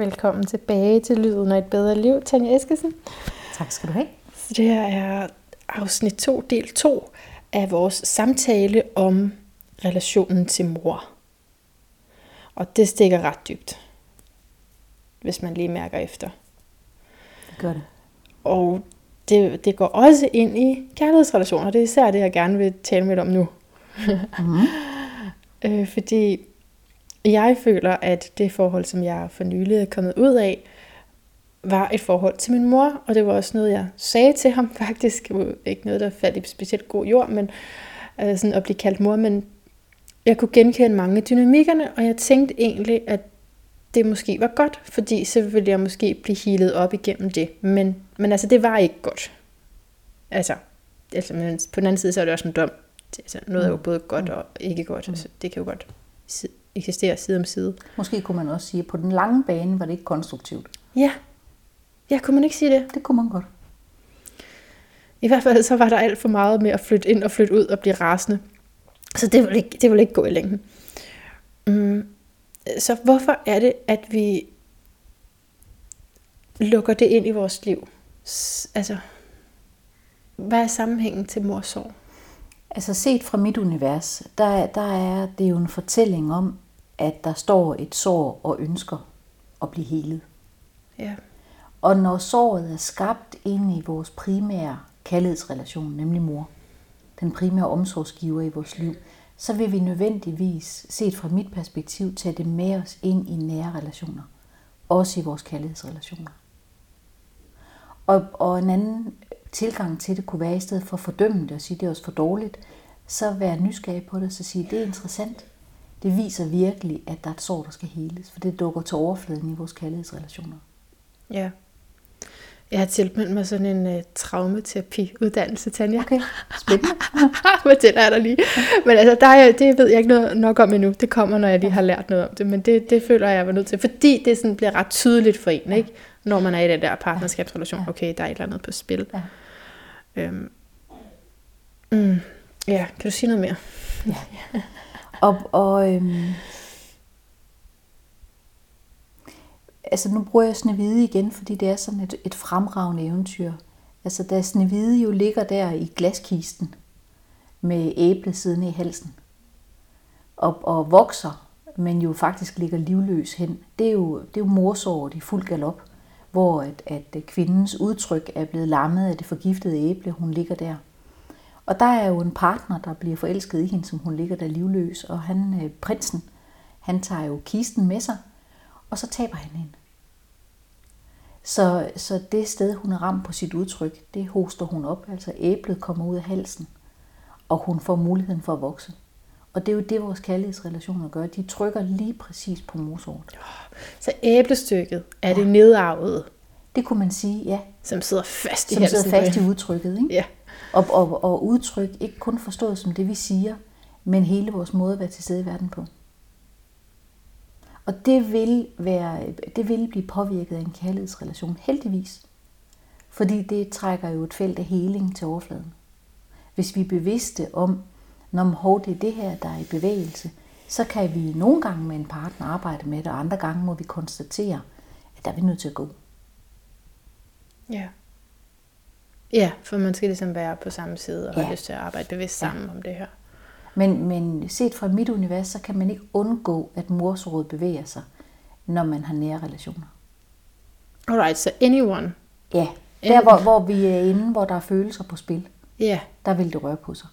Velkommen tilbage til Lyden af et bedre liv, Tanja Eskesen. Tak skal du have. Så det her er afsnit 2, del 2 af vores samtale om relationen til mor. Og det stikker ret dybt, hvis man lige mærker efter. Det gør det. Og det, det går også ind i kærlighedsrelationer. Det er især det, jeg gerne vil tale med om nu. Mm. øh, fordi jeg føler, at det forhold, som jeg for nylig er kommet ud af, var et forhold til min mor, og det var også noget, jeg sagde til ham faktisk. Det ikke noget, der faldt i specielt god jord, men øh, sådan at blive kaldt mor, men jeg kunne genkende mange af dynamikkerne, og jeg tænkte egentlig, at det måske var godt, fordi så ville jeg måske blive healet op igennem det. Men, men altså, det var ikke godt. Altså, altså men på den anden side, så er det også en dom. Altså, noget er jo både godt og ikke godt. Altså, det kan jo godt si- eksistere side om side. Måske kunne man også sige, at på den lange bane var det ikke konstruktivt. Ja. Ja, kunne man ikke sige det? Det kunne man godt. I hvert fald så var der alt for meget med at flytte ind og flytte ud og blive rasende. Så det vil ikke, det vil ikke gå i længden. Mm. Så hvorfor er det, at vi lukker det ind i vores liv? Altså, hvad er sammenhængen til mors sorg? Altså set fra mit univers, der, der er det jo en fortælling om, at der står et sår og ønsker at blive helet. Ja. Og når såret er skabt ind i vores primære kærlighedsrelation, nemlig mor, den primære omsorgsgiver i vores liv, så vil vi nødvendigvis, set fra mit perspektiv, tage det med os ind i nære relationer. Også i vores kærlighedsrelationer. Og, og en anden tilgang til det kunne være, i stedet for at fordømme det og sige, det er også for dårligt, så være nysgerrig på det og så sige, det er interessant. Det viser virkelig, at der er et sår, der skal heles, for det dukker til overfladen i vores kærlighedsrelationer. Ja. Jeg har tilmeldt mig sådan en uh, traumaterapi-uddannelse, Tanja. Okay, spændende. Fortæller jeg dig lige. Men altså, der er, det ved jeg ikke noget nok om endnu. Det kommer, når jeg lige har lært noget om det. Men det, det føler jeg, jeg var nødt til. Fordi det sådan bliver ret tydeligt for en, ikke? Når man er i den der partnerskabsrelation. Okay, der er et eller andet på spil. Ja. Øhm. Mm. Ja, kan du sige noget mere? Og, og øhm, altså nu bruger jeg Snevide igen, fordi det er sådan et, et fremragende eventyr. Altså da Snevide jo ligger der i glaskisten med æble siden i halsen og, og vokser, men jo faktisk ligger livløs hen. Det er jo, det er jo morsåret i fuld galop, hvor at, at øh, kvindens udtryk er blevet lammet af det forgiftede æble, hun ligger der. Og der er jo en partner, der bliver forelsket i hende, som hun ligger der livløs, og han, øh, prinsen, han tager jo kisten med sig, og så taber han hende. Så, så det sted, hun er ramt på sit udtryk, det hoster hun op, altså æblet kommer ud af halsen, og hun får muligheden for at vokse. Og det er jo det, vores kærlighedsrelationer gør. De trykker lige præcis på morsort. Så æblestykket er det nedarvede, Det kunne man sige, ja, som sidder fast i som sidder fast i udtrykket. Ikke? Ja. Og, og, og udtryk ikke kun forstået som det, vi siger, men hele vores måde at være til stede i verden på. Og det vil, være, det vil blive påvirket af en kærlighedsrelation, heldigvis. Fordi det trækker jo et felt af heling til overfladen. Hvis vi er bevidste om, når hov, det er det her, der er i bevægelse, så kan vi nogle gange med en partner arbejde med det, og andre gange må vi konstatere, at der er vi nødt til at gå. Ja. Ja, for man skal ligesom være på samme side og have Ja. lyst til at arbejde bevidst sammen om det her. Men, men set fra mit univers, så kan man ikke undgå, at morsrådet bevæger sig, når man har nære relationer. Alright, så anyone. Ja, der hvor, hvor vi er inde, hvor der er følelser på spil, Ja, der vil det røre på sig.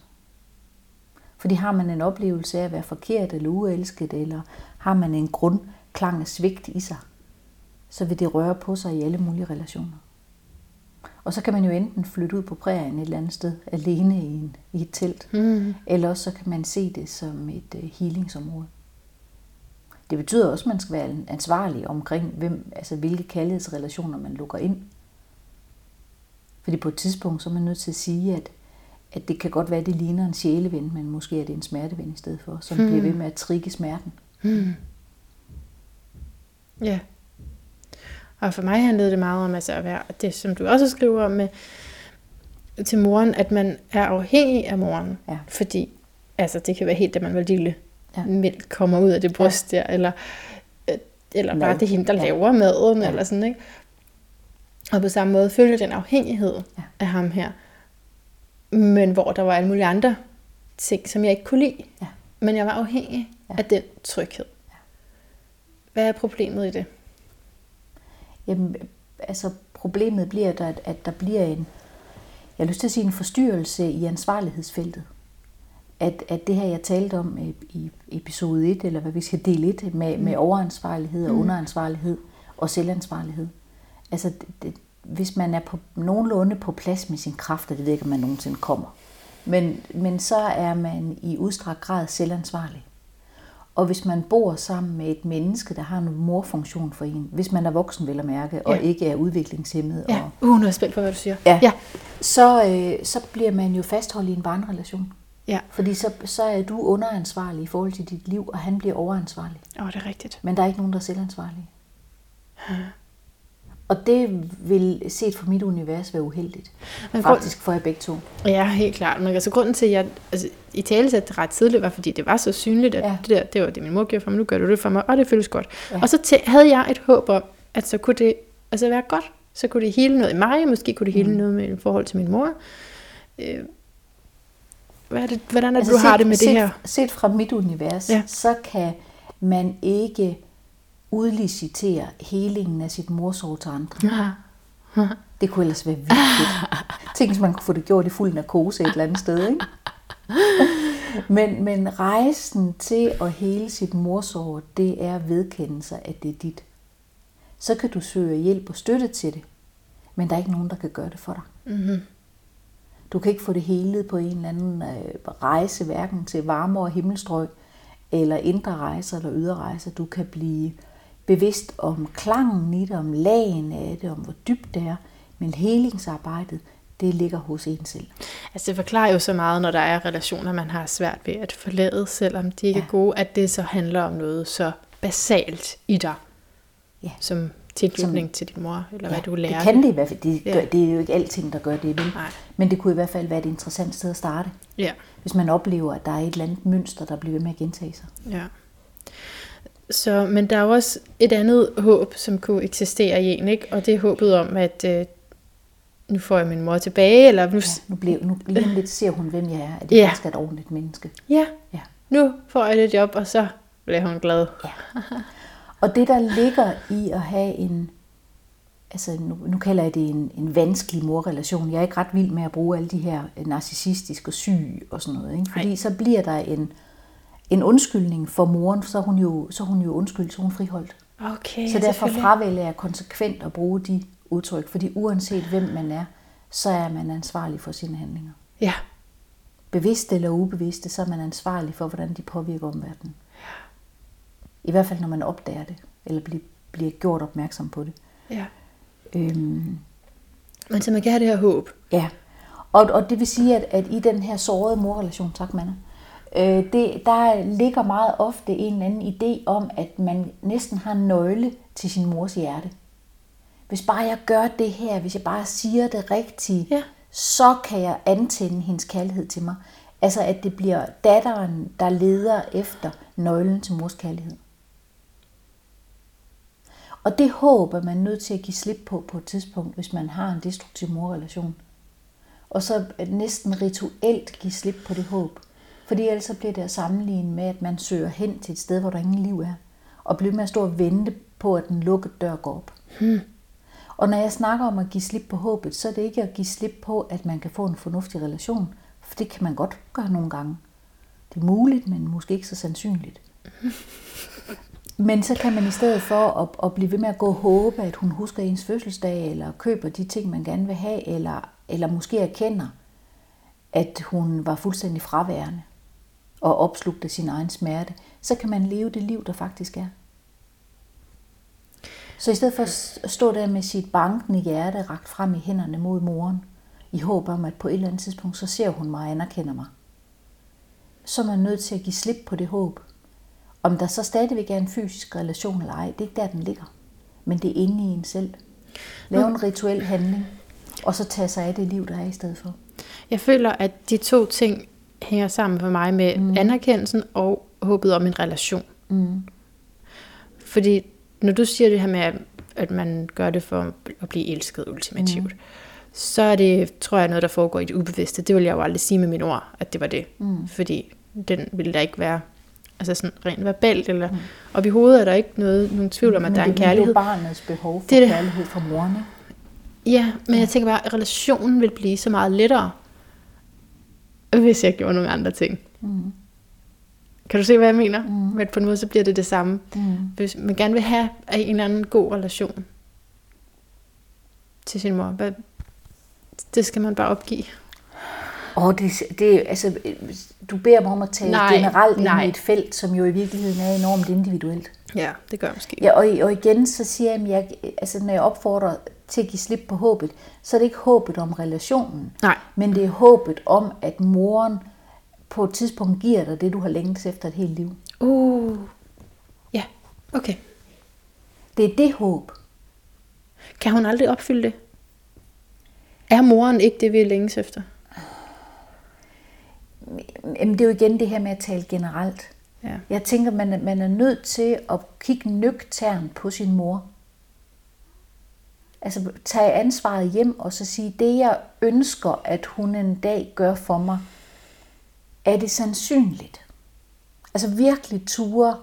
Fordi har man en oplevelse af at være forkert eller uelsket, eller har man en grundklang af svigt i sig, så vil det røre på sig i alle mulige relationer. Og så kan man jo enten flytte ud på prærien et eller andet sted, alene i, en, i et telt, mm. eller også så kan man se det som et uh, healingsområde. Det betyder også, at man skal være ansvarlig omkring, hvem, altså hvilke kærlighedsrelationer man lukker ind. Fordi på et tidspunkt, så er man nødt til at sige, at, at det kan godt være, at det ligner en sjæleven, men måske er det en smerteven i stedet for, som hmm. bliver ved med at trigge smerten. Mm. Ja. Og for mig handlede det meget om altså at være, det som du også skriver om med, til moren, at man er afhængig af moren. Ja. Fordi altså, det kan være helt, at man var lille Ja. mælk kommer ud af det bryst der, eller øh, eller Mad. bare det hende, der Ja. laver maden, Ja. eller sådan, ikke? Og på samme måde følger den afhængighed Ja. af ham her. Men hvor der var alle mulige andre ting, som jeg ikke kunne lide. Ja. Men jeg var afhængig Ja. af den tryghed. Hvad er problemet i det? Jamen, altså problemet bliver, at, at der bliver en, jeg har lyst til at sige en forstyrrelse i ansvarlighedsfeltet. At, at det her, jeg talte om i, i episode 1, eller hvad vi skal dele 1, med, med overansvarlighed og underansvarlighed og selvansvarlighed. Altså, det, hvis man er på nogenlunde på plads med sin kræfter, det ved ikke, om man nogensinde kommer, men, men så er man i udstrakt grad selvansvarlig. Og hvis man bor sammen med et menneske, der har en morfunktion for en, hvis man er voksen vel at mærke, og Ja. ikke er udviklingshemmet, Ja. og, Uh, nu er jeg spændt på, hvad du siger. ja, Ja. Så, øh, så bliver man jo fastholdt i en barnerelation. ja. Fordi så, så er du underansvarlig i forhold til dit liv, og han bliver overansvarlig. Åh, oh, det er rigtigt. Men der er ikke nogen, der er selvansvarlige. Og det vil set fra mit univers være uheldigt. Men grund- Faktisk for jer begge to. Ja, helt klart. Men altså, grunden til, at jeg altså, i tale satte det ret tidligt, var, fordi det var så synligt, at Ja. det, der, det var det, min mor gjorde for mig, nu gør du det for mig, og det føles godt. Ja. Og så tæ- havde jeg et håb om, at så kunne det altså, være godt. Så kunne det hele noget i mig, måske kunne det hele Mm. noget med i forhold til min mor. Øh, hvad er det, hvordan er det, Altså, du har set- det med set, det her? Set fra mit univers, Ja. så kan man ikke udlicitere helingen af sit morsår til andre. Ja. Det kunne ellers være fedt. Tænk, hvis man kunne få det gjort i fuld narkose et eller andet sted, ikke? Men, men rejsen til at hele sit morsår, det er vedkendelse at det er dit. Så kan du søge hjælp og støtte til det, men der er ikke nogen, der kan gøre det for dig. Mm-hmm. Du kan ikke få det hele på en eller anden øh, rejse, hverken til varmere himmelstrøg, eller indre rejser eller ydre rejser. Du kan blive bevidst om klangen i det, om lagen af det, om hvor dybt det er. Men helingsarbejdet, det ligger hos en selv. Altså det forklarer jo så meget, når der er relationer, man har svært ved at forlade, selvom de ikke Ja. er gode, at det så handler om noget så basalt i dig, Ja. som tilknytning til din mor, eller hvad du lærer. det kan det i hvert fald. Det, Ja. gør, det er jo ikke alting, der gør det, vel? Nej. Men det kunne i hvert fald være et interessant sted at starte. Ja, Hvis man oplever, at der er et eller andet mønster, der bliver ved med at gentage sig. ja. Så, men der er jo også et andet håb, som kunne eksistere i en, ikke? og det er håbet om, at øh, nu får jeg min mor tilbage, eller nu, Ja, nu, bliver, nu lige om lidt ser hun, hvem jeg er. At det Ja. faktisk er et ordentligt menneske. ja, Ja. nu får jeg det job, og så bliver hun glad. Og det, der ligger i at have en, altså nu, nu kalder jeg det en, en vanskelig morrelation. Jeg er ikke ret vild med at bruge alle de her narcissistiske og syg og sådan noget. Ikke? Fordi Nej. så bliver der en, en undskyldning for moren, så hun jo, så hun jo undskyld, så hun friholdt. Okay, Så derfor fravælger jeg konsekvent at bruge de udtryk, fordi uanset hvem man er, så er man ansvarlig for sine handlinger. Ja, Bevidste eller ubevidste, så er man ansvarlig for, hvordan de påvirker omverdenen. I hvert fald, når man opdager det, eller bliver, bliver gjort opmærksom på det. ja. Øhm, Men så man kan have det her håb. ja, og, og det vil sige, at, at i den her sårede morrelation, tak Manna, øh, det, der ligger meget ofte en eller anden idé om, at man næsten har en nøgle til sin mors hjerte. Hvis bare jeg gør det her, hvis jeg bare siger det rigtige, Ja. så kan jeg antænde hendes kærlighed til mig. Altså at det bliver datteren, der leder efter nøglen til mors kærlighed. Og det håb er man nødt til at give slip på på et tidspunkt, hvis man har en destruktiv morrelation. Og så næsten rituelt give slip på det håb. Fordi ellers så bliver det at sammenligne med, at man søger hen til et sted, hvor der ingen liv er. Og bliver med at stå og vente på, at den lukkede dør går op. Hmm. Og når jeg snakker om at give slip på håbet, så er det ikke at give slip på, at man kan få en fornuftig relation. For det kan man godt gøre nogle gange. Det er muligt, men måske ikke så sandsynligt. Men så kan man i stedet for at, at blive ved med at gå og håbe, at hun husker ens fødselsdag, eller køber de ting, man gerne vil have, eller, eller måske erkender, at hun var fuldstændig fraværende og opslugte sin egen smerte, så kan man leve det liv, der faktisk er. Så i stedet for at stå der med sit bankende hjerte rakt frem i hænderne mod moren, i håb om, at på et eller andet tidspunkt, så ser hun mig og anerkender mig, så er man nødt til at give slip på det håb. Om der så stadigvæk er en fysisk relation eller ej, det er ikke der, den ligger. Men det er inde i en selv. Lave en rituel handling, og så tage sig af det liv, der er i stedet for. Jeg føler, at de to ting hænger sammen for mig med mm. anerkendelsen og håbet om en relation. Mm. Fordi når du siger det her med, at- man gør det for at blive elsket ultimativt, mm. så er det, tror jeg, noget, der foregår i det ubevidste. Det vil jeg jo aldrig sige med mine ord, at det var det. Mm. Fordi den ville der ikke være altså sådan rent verbalt, eller mm. op i hovedet er der ikke noget, nogen tvivl om, at Men der er en kærlighed. Det er jo barnets behov for Det kærlighed fra moren. ikke? Ja, men jeg tænker bare, at relationen vil blive så meget lettere, hvis jeg gjorde nogle andre ting. Mm. Kan du se, hvad jeg mener? Mm. Men på en måde, så bliver det det samme. Mm. Hvis man gerne vil have en eller anden god relation til sin mor, hvad, det skal man bare opgive. Og det, det, altså, du beder mig om at tale Nej, generelt ind nej. i et felt, som jo i virkeligheden er enormt individuelt. Ja, det gør jeg måske. Ja, og, og igen så siger jeg, at jeg, altså, når jeg opfordrer til at give slip på håbet, så er det ikke håbet om relationen, Nej. men det er håbet om, at moren på et tidspunkt giver dig det, du har længtes efter et helt liv. Uh. Ja, okay. Det er det håb. Kan hun aldrig opfylde det? Er moren ikke det, vi længes efter? Jamen, det er jo igen det her med at tale generelt. Ja. Jeg tænker, man er, man er nødt til at kigge nøgtern på sin mor. Altså tage ansvaret hjem og så sige, det jeg ønsker, at hun en dag gør for mig, er det sandsynligt? Altså virkelig ture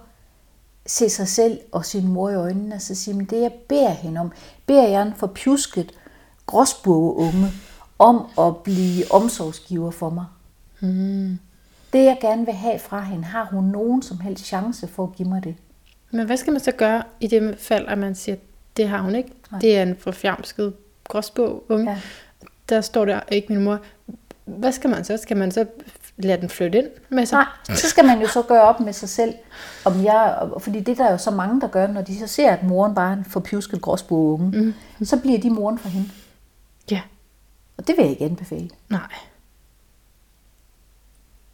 se sig selv og sin mor i øjnene og så sige, men det jeg beder hende om, beder jeg en forpjusket gråsburgeunge om at blive omsorgsgiver for mig. Hmm. Det jeg gerne vil have fra hende, har hun nogen som helst chance for at give mig det? Men hvad skal man så gøre i det fald, at man siger, det har hun ikke? Nej. Det er en forfjamsket gråsbog unge. Ja. Der står der ikke min mor. Hvad skal man så? Skal man så lade den flytte ind med sig? Nej, så skal man jo så gøre op med sig selv, om jeg, fordi det der er jo så mange, der gør, når de så ser, at moren bare er en forpjusket gråsbogunge, mm. så bliver de moren for hende. Ja. Og det vil jeg ikke anbefale Nej.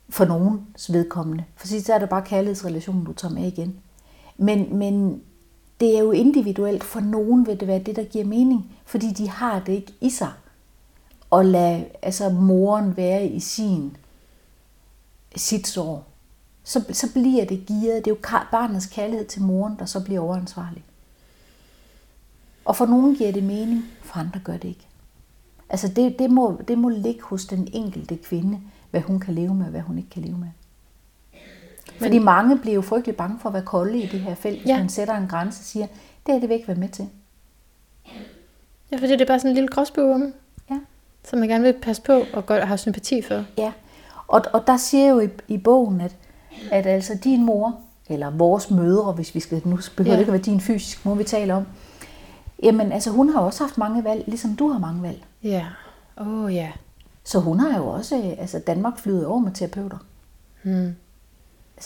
for nogens vedkommende. For så er det bare kærlighedsrelationen, du tager med igen. Men, men det er jo individuelt. For nogen vil det være det, der giver mening, fordi de har det ikke i sig. Og lade altså, moren være i sin sit sår. Så, så bliver det gearet. Det er jo barnets kærlighed til moren, der så bliver overansvarlig. Og for nogen giver det mening, for andre gør det ikke. Altså det, det, må, det må ligge hos den enkelte kvinde, hvad hun kan leve med, og hvad hun ikke kan leve med. Fordi mange bliver jo frygtelig bange for at være kolde i det her felt, hvis Ja. man sætter en grænse og siger, det er det vil jeg ikke være med til. Ja, fordi det er bare sådan en lille gråsbog Ja. som man gerne vil passe på og godt have sympati for. Ja, og, og der siger jo i, i bogen, at, at altså din mor, eller vores mødre, hvis vi skal, nu behøver Ja. det ikke at være din fysiske mor, vi taler om, jamen altså hun har også haft mange valg, ligesom du har mange valg. Ja. Åh oh, ja. Så hun har jo også, altså Danmark flyder over med terapeuter. Hmm.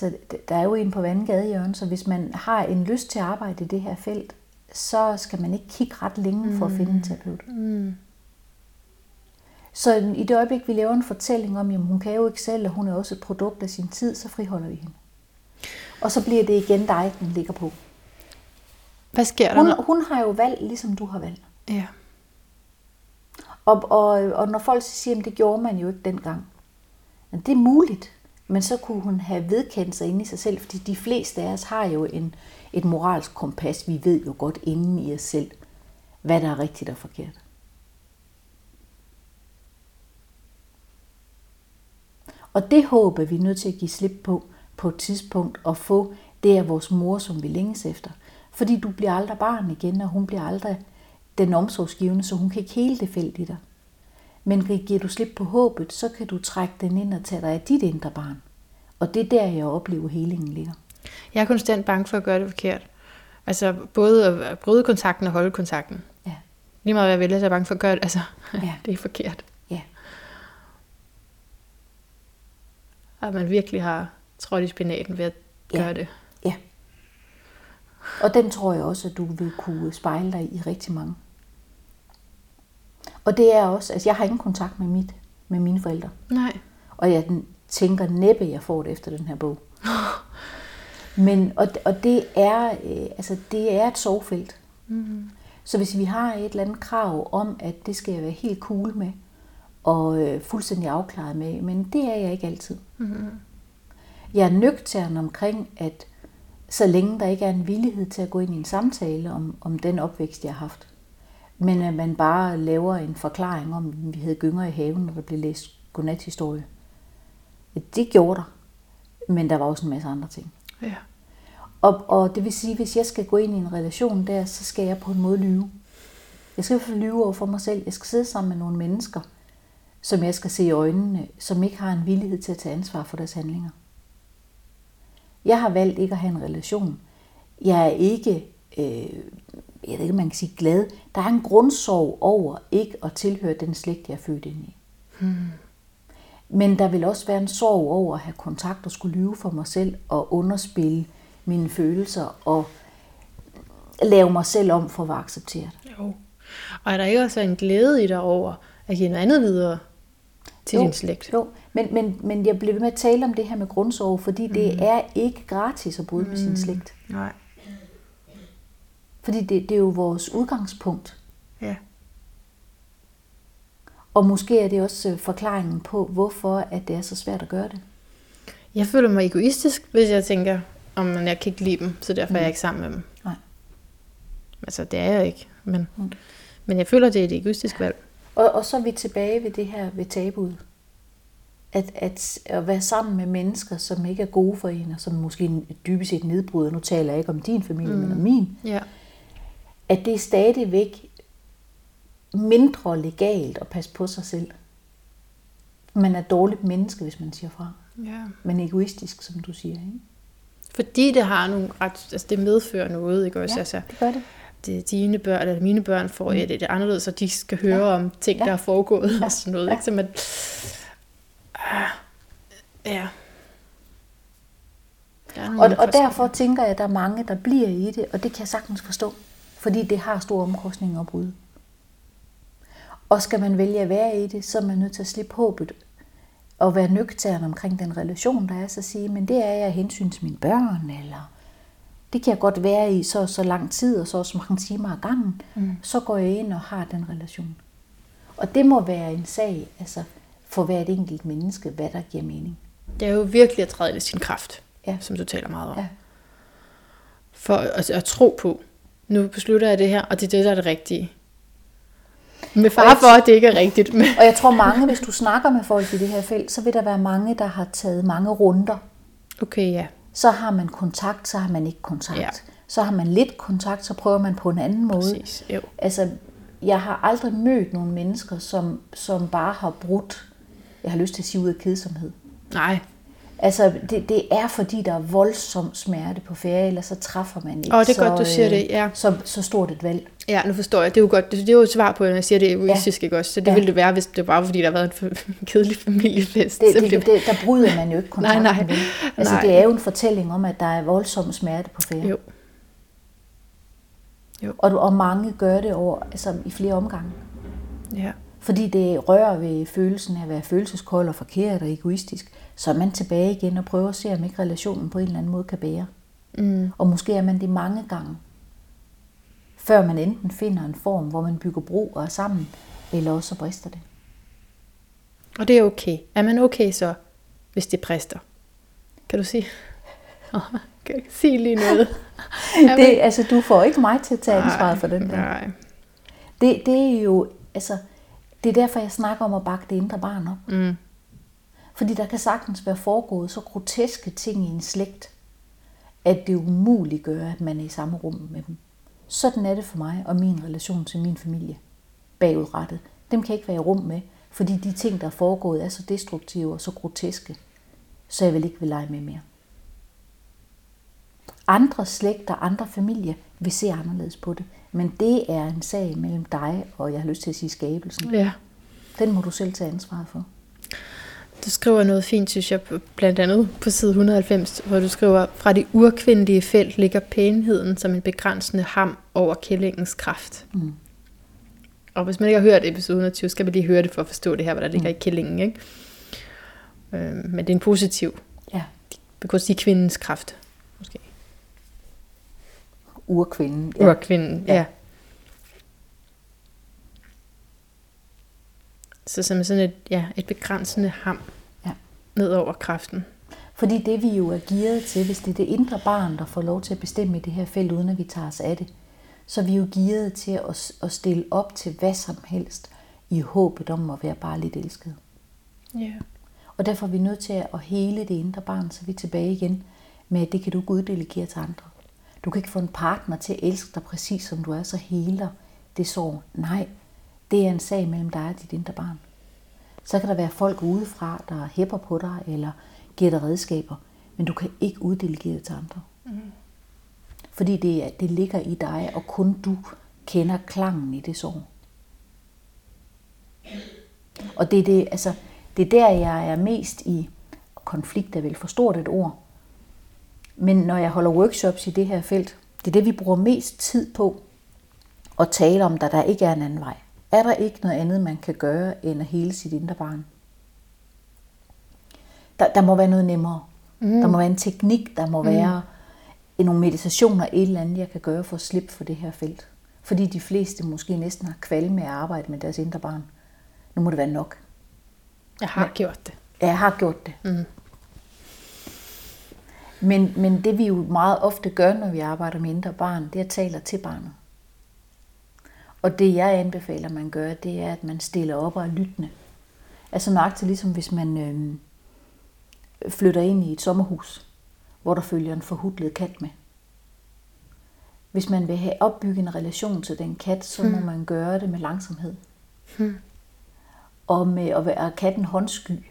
Altså, der er jo en på Vandgade hjørne, så hvis man har en lyst til at arbejde i det her felt, så skal man ikke kigge ret længe for at finde en terapeut. Mm. Så i det øjeblik, vi laver en fortælling om, jamen hun kan jo ikke selv, og hun er også et produkt af sin tid, så friholder vi hende. Og så bliver det igen dig, den ligger på. Hvad sker der? Hun, hun har jo valgt, ligesom du har valgt. Ja. Og, og, og når folk siger, at det gjorde man jo ikke dengang. Men det er muligt. Men så kunne hun have vedkendt sig inde i sig selv, fordi de fleste af os har jo en, et moralsk kompas. Vi ved jo godt inden i os selv, hvad der er rigtigt og forkert. Og det håb er vi nødt til at give slip på på et tidspunkt og få det af vores mor, som vi længes efter. Fordi du bliver aldrig barn igen, og hun bliver aldrig den omsorgsgivende, så hun kan ikke hele det felt i dig. Men giver du slip på håbet, så kan du trække den ind og tage dig af dit indre barn. Og det er der, jeg oplever, helingen ligger. Jeg er konstant bange for at gøre det forkert. Altså både at bryde kontakten og holde kontakten. Ja. Lige meget hvad jeg vælger, så er jeg bange for at gøre det. Altså, Ja. det er forkert. Ja. At man virkelig har trådt i spinaten ved at Ja. gøre det. Ja. Og den tror jeg også, at du vil kunne spejle dig i rigtig mange. Og det er også, altså jeg har ingen kontakt med, mit, med mine forældre. Nej. Og jeg tænker næppe, jeg får det efter den her bog. Men, og, og det, er, øh, altså, det er et sorgfelt. Mm. Så hvis vi har et eller andet krav om, at det skal jeg være helt cool med, og øh, fuldstændig afklaret med, men det er jeg ikke altid. Mm. Jeg er nøgtern omkring, at Så længe der ikke er en villighed til at gå ind i en samtale om, om den opvækst, jeg har haft. Men at man bare laver en forklaring om, at vi havde gynger i haven, når der blev læst godnathistorie. Det gjorde der. Men der var også en masse andre ting. Ja. Og, og det vil sige, at hvis jeg skal gå ind i en relation der, så skal jeg på en måde lyve. Jeg skal i hvert fald lyve over for mig selv. Jeg skal sidde sammen med nogle mennesker, som jeg skal se i øjnene, som ikke har en villighed til at tage ansvar for deres handlinger. Jeg har valgt ikke at have en relation. Jeg er ikke, øh, jeg ved ikke, man kan sige glad. Der er en grundsorg over ikke at tilhøre den slægt, jeg er født ind i. Hmm. Men der vil også være en sorg over at have kontakt og skulle lyve for mig selv og underspille mine følelser og lave mig selv om for at være accepteret. Jo. Og er der ikke også en glæde i dig over at give noget andet videre til jo, din slægt? Jo, men, men, men jeg bliver ved med at tale om det her med grundsorg, fordi mm. det er ikke gratis at bryde mm. med sin slægt. Nej. Fordi det, det er jo vores udgangspunkt. Ja. Og måske er det også øh, forklaringen på, hvorfor at det er så svært at gøre det. Jeg føler mig egoistisk, hvis jeg tænker, om jeg kan ikke lide dem, så derfor mm. er jeg ikke sammen med dem. Nej. Altså, det er jeg ikke. Men, mm. men jeg føler, det er et egoistisk valg. Og, og så er vi tilbage ved det her ved tabuet. At, at, at være sammen med mennesker, som ikke er gode for en, og som måske dybest set nedbryder, nu taler jeg ikke om din familie, mm. men om min, Ja. At det er stadigvæk mindre legalt at passe på sig selv. Man er et dårligt menneske, hvis man siger fra. ja. Men egoistisk, som du siger. Ikke? Fordi det har nogle ret, altså det medfører noget, ikke også? Ja, Altså, det gør det. det, dine børn, eller mine børn får mm. det, det er anderledes, så de skal høre ja. om ting, Ja. der er foregået Ja. og sådan noget. Ja. Ikke? Så man, ah, ja. Der er Og, og derfor tænker jeg, at der er mange, der bliver i det, og det kan jeg sagtens forstå. Fordi det har store omkostninger at bryde. Og skal man vælge at være i det, så er man nødt til at slippe håbet og være nøgtern omkring den relation, der er, så sige, men det er jeg hensyn til mine børn, eller det kan jeg godt være i så så lang tid, og så så mange timer ad gangen, mm. så går jeg ind og har den relation. Og det må være en sag, altså for hvert enkelt menneske, hvad der giver mening. Det er jo virkelig at træde i sin kraft, Ja. som du taler meget om. Ja. For at, at tro på, nu beslutter jeg det her, og det er det, der er det rigtige. Med far for, at det ikke er rigtigt. Men, Og jeg tror mange, hvis du snakker med folk i det her felt, så vil der være mange, der har taget mange runder. okay, ja. Så har man kontakt, så har man ikke kontakt. Ja. Så har man lidt kontakt, så prøver man på en anden måde. Præcis. Jo. Altså, jeg har aldrig mødt nogle mennesker, som, som bare har brudt, jeg har lyst til at sige ud af kedsomhed. Nej. Altså, det, det er fordi, der er voldsom smerte på ferie, eller så træffer man ikke Åh, det er så, godt, du siger øh, det, ja. så, så stort et valg. Ja, nu forstår jeg. Det er jo godt. Det, er jo et svar på, når jeg siger, det er egoistisk, ikke også? Så det Ja. ja. ville det være, hvis det var, fordi der har været en kedelig familiefest. Det, det, det, der bryder man jo ikke kontakten Nej, nej. vel? Altså, Nej. det er jo en fortælling om, at der er voldsom smerte på ferie. Jo. Og, og mange gør det over, altså, i flere omgange. Ja. Fordi det rører ved følelsen af at være følelseskold og forkert og egoistisk, så er man tilbage igen og prøver at se, om ikke relationen på en eller anden måde kan bære. Mm. Og måske er man det mange gange, før man enten finder en form, hvor man bygger bro og er sammen, eller også så brister det. Og det er okay. Er man okay så, hvis det præster? Kan du sige? Åh, kan jeg sige lige noget? det altså, du får ikke mig til at tage ansvaret for den der. Nej. Det, det er jo, altså, det er derfor, jeg snakker om at bakke det indre barn op. Mm. Fordi der kan sagtens være foregået så groteske ting i en slægt, at det umuligt gør, at man er i samme rum med dem. Sådan er det for mig og min relation til min familie bagudrettet. Dem kan jeg ikke være i rum med, fordi de ting, der er foregået, er så destruktive og så groteske, så jeg vil ikke vil lege med mere. Andre slægter, andre familier vil se anderledes på det, men det er en sag mellem dig og, jeg har lyst til at sige, skabelsen. Ja. Den må du selv tage ansvaret for. Du skriver noget fint, synes jeg, blandt andet på side 190, hvor du skriver, fra det urkvindelige felt ligger pænheden som en begrænsende ham over kællingens kraft. Mm. Og hvis man ikke har hørt episode 120, skal man lige høre det for at forstå det her, hvad der ligger Mm. i kællingen. Ikke? Øh, men det er en positiv. Ja, Man kan sige kvindens kraft. Måske. urkvinden. Ja. Urkvinden, ja. Ja. Så som sådan et, ja, et begrænsende ham. Ned over kraften. Fordi det vi jo er gearet til, hvis det er det indre barn, der får lov til at bestemme i det her felt, uden at vi tager os af det, så er vi jo gearet til at, at stille op til hvad som helst, i håbet om at være bare lidt elsket. Ja. Og derfor er vi nødt til at hele det indre barn, så vi er tilbage igen med, at det kan du ikke uddelegere til andre. Du kan ikke få en partner til at elske dig præcis som du er, så heler det sår. Nej, det er en sag mellem dig og dit indre barn. Så kan der være folk udefra, der hæpper på dig, eller giver dig redskaber, men du kan ikke uddelegere det til andre. Mm. Fordi det, det ligger i dig, og kun du kender klangen i det sår. Og det er, det, altså, det er der, jeg er mest i konflikt, er vel for stort et ord. Men når jeg holder workshops i det her felt, det er det, vi bruger mest tid på at tale om, da der ikke er en anden vej. Er der ikke noget andet, man kan gøre, end at hele sit indre barn? Der, der må være noget nemmere. Mm. Der må være en teknik, der må mm. være nogle meditationer, et eller andet, jeg kan gøre for at slippe for det her felt. Fordi de fleste måske næsten har kvalme med at arbejde med deres indre barn. Nu må det være nok. Jeg har Men, gjort det. Ja, jeg har gjort det. Mm. Men, men det vi jo meget ofte gør, når vi arbejder med indre barn, det er at tale til barnet. Og det jeg anbefaler, man gør, det er, at man stiller op og er lyttende. Altså nøjagtigt ligesom hvis man øh, flytter ind i et sommerhus, hvor der følger en forhudlet kat med. Hvis man vil have opbygget en relation til den kat, så hmm. må man gøre det med langsomhed. Hmm. Og med at være katten håndsky,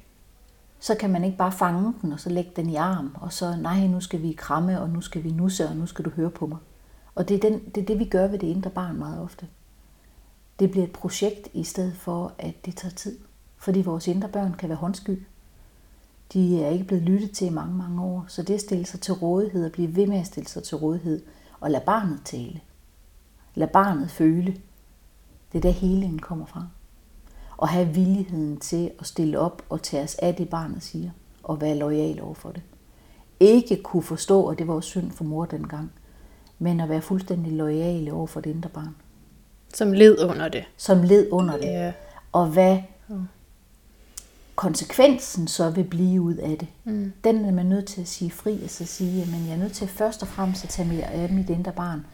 så kan man ikke bare fange den og så lægge den i arm, og så, nej, nu skal vi kramme, og nu skal vi nusse, og nu skal du høre på mig. Og det er, den, det, er det, vi gør ved det indre barn meget ofte. Det bliver et projekt i stedet for, at det tager tid. Fordi vores indre børn kan være håndsky. De er ikke blevet lyttet til i mange, mange år. Så det at stille sig til rådighed og blive ved med at stille sig til rådighed og lade barnet tale. Lad barnet føle. Det er der helingen kommer fra. Og have villigheden til at stille op og tage os af det, barnet siger. Og være lojal over for det. Ikke kunne forstå, at det var synd for mor dengang. Men at være fuldstændig lojal over for det indre barn. Som led under det. Som led under det. Ja. Og hvad konsekvensen så vil blive ud af det. Mm. Den er man nødt til at sige fri, og så sige, at jeg er nødt til først og fremmest at tage mere af mit indre barn.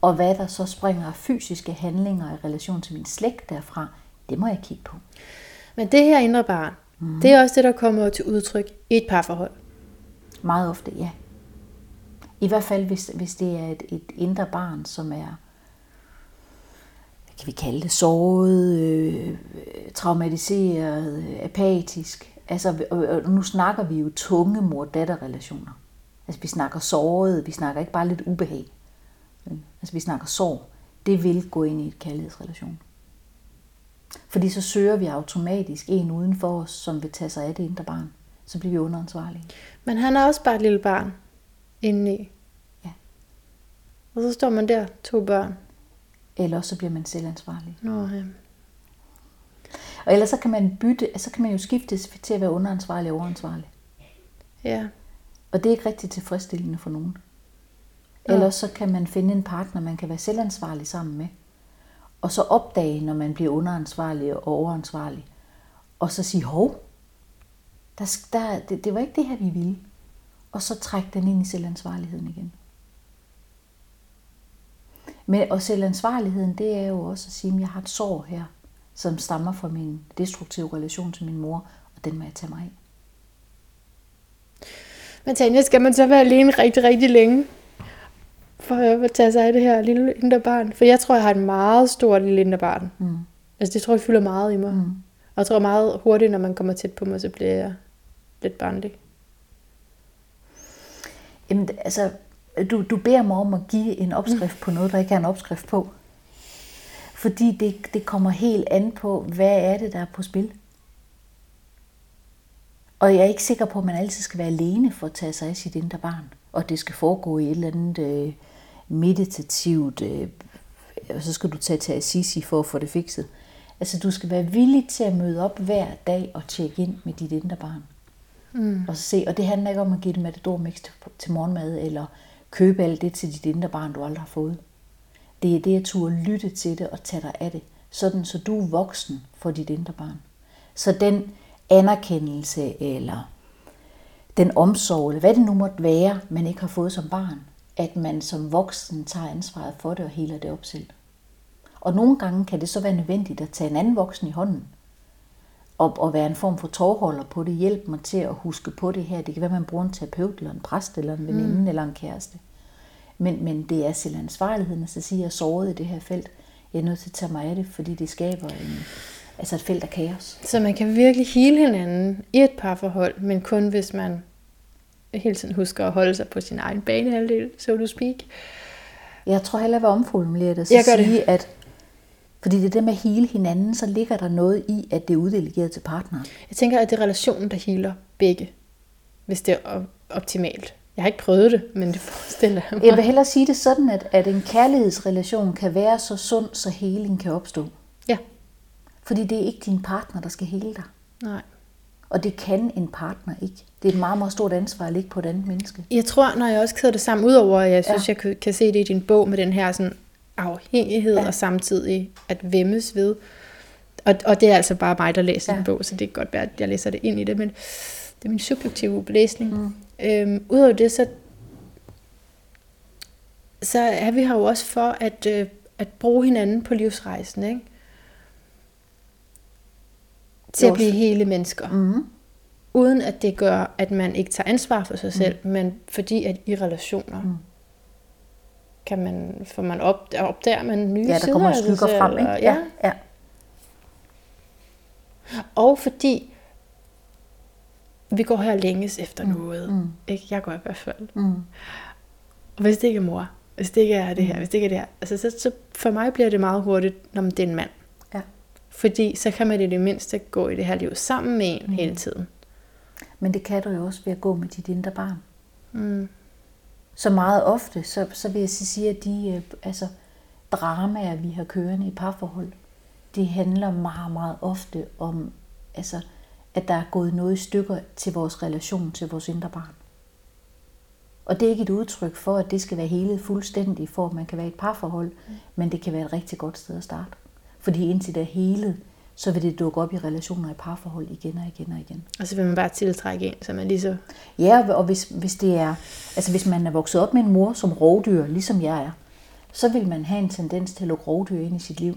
Og hvad der så springer af fysiske handlinger i relation til min slægt derfra, det må jeg kigge på. Men det her indre barn, mm. det er også det, der kommer til udtryk i et parforhold. Meget ofte, ja. I hvert fald, hvis, hvis det er et, et indre barn, som er kan vi kalde det, såret, øh, traumatiseret, apatisk. Altså, og, nu snakker vi jo tunge mor-datter-relationer. Altså, vi snakker såret, vi snakker ikke bare lidt ubehag. Altså, vi snakker sorg. Det vil gå ind i et kærlighedsrelation. Fordi så søger vi automatisk en uden for os, som vil tage sig af det indre barn. Så bliver vi underansvarlige. Men han er også bare et lille barn indeni. Ja. Og så står man der, to børn, eller så bliver man selvansvarlig. Nå, ja. Og ellers så kan man bytte, så kan man jo skifte til at være underansvarlig og overansvarlig. Ja. Og det er ikke rigtig tilfredsstillende for nogen. Ja. Ellers så kan man finde en partner, man kan være selvansvarlig sammen med. Og så opdage, når man bliver underansvarlig og overansvarlig. Og så sige, hov, der, der, det, det var ikke det her, vi ville. Og så trække den ind i selvansvarligheden igen. Men, og selvansvarligheden, det er jo også at sige, at jeg har et sår her, som stammer fra min destruktive relation til min mor, og den må jeg tage mig af. Men Tanja, skal man så være alene rigtig, rigtig længe? For at tage sig af det her lille indre barn? For jeg tror, jeg har et meget stort lille indre barn. Mm. Altså det tror jeg fylder meget i mig. Mm. Og jeg tror meget hurtigt, når man kommer tæt på mig, så bliver jeg lidt barnlig. Jamen, altså, du, du beder mig om at give en opskrift på noget, der ikke er en opskrift på. Fordi det, det kommer helt an på, hvad er det, der er på spil. Og jeg er ikke sikker på, at man altid skal være alene for at tage sig af sit indre barn. Og det skal foregå i et eller andet øh, meditativt, øh, og så skal du tage til Assisi for at få det fikset. Altså du skal være villig til at møde op hver dag og tjekke ind med dit indre barn. Mm. Og, se, og det handler ikke om at give det matador mix til morgenmad, eller købe alt det til dit indre barn, du aldrig har fået. Det er det at turde lytte til det og tage dig af det, sådan så du er voksen for dit indre barn. Så den anerkendelse eller den omsorg, eller hvad det nu måtte være, man ikke har fået som barn, at man som voksen tager ansvaret for det og heler det op selv. Og nogle gange kan det så være nødvendigt at tage en anden voksen i hånden, og, og være en form for tårholder på det, hjælpe mig til at huske på det her. Det kan være, man bruger en terapeut, eller en præst, eller en veninde, mm. eller en kæreste. Men, men det er selv ansvarligheden, at sige, at jeg er såret i det her felt. Jeg er nødt til at tage mig af det, fordi det skaber en, altså et felt af kaos. Så man kan virkelig hele hinanden i et parforhold, men kun hvis man hele tiden husker at holde sig på sin egen banehalvdel, so to speak. Jeg tror heller, jeg vil omformulere det. Så Jeg gør det. sige, at fordi det er det med at hele hinanden, så ligger der noget i, at det er uddelegeret til partneren. Jeg tænker, at det er relationen, der healer begge, hvis det er op- optimalt. Jeg har ikke prøvet det, men det forestiller jeg mig. Jeg vil hellere sige det sådan, at, at en kærlighedsrelation kan være så sund, så heling kan opstå. Ja, Fordi det er ikke din partner, der skal hele dig. nej. Og det kan en partner ikke. Det er et meget, meget stort ansvar at ligge på et andet menneske. Jeg tror, når jeg også kæder det sammen, udover at jeg synes, Ja. jeg kan se det i din bog med den her sådan afhængighed Ja. og samtidig at vemmes ved. Og, og det er altså bare mig, der læser Ja. en bog, så det kan godt være, at jeg læser det ind i det, men det er min subjektive læsning. Mm. Øhm, Udover det, så, så er vi her jo også for at, øh, at bruge hinanden på livsrejsen, ikke? Til at blive hele mennesker. Mm. Uden at det gør, at man ikke tager ansvar for sig selv, mm. men fordi at i relationer mm. Kan man, får man op, opdager man nye Ja, der sider kommer sig skygger frem, ikke? og- Ja. ja. Og fordi vi går her længes efter mm. noget. Mm. Ikke? Jeg går i hvert fald. Mm. Og hvis det ikke er mor, hvis det ikke er det her, hvis det ikke er det her, altså så, så for mig bliver det meget hurtigt, når det er en mand. ja. Fordi så kan man i det mindste gå i det her liv sammen med en mm. hele tiden. Men det kan du jo også ved at gå med dit indre barn. Mm. Så meget ofte, så, så vil jeg sige, at de øh, altså, dramaer, vi har kørende i parforhold, det handler meget, meget ofte om, altså, at der er gået noget i stykker til vores relation til vores indre barn. Og det er ikke et udtryk for, at det skal være hele fuldstændig, for at man kan være i et parforhold, mm. men det kan være et rigtig godt sted at starte. Fordi indtil det er helet, så vil det dukke op i relationer i parforhold igen og igen og igen. Og så vil man bare tiltrække en, så man lige så... Ja, og hvis, hvis det er, altså hvis man er vokset op med en mor som rovdyr, ligesom jeg er, så vil man have en tendens til at lukke rovdyr ind i sit liv.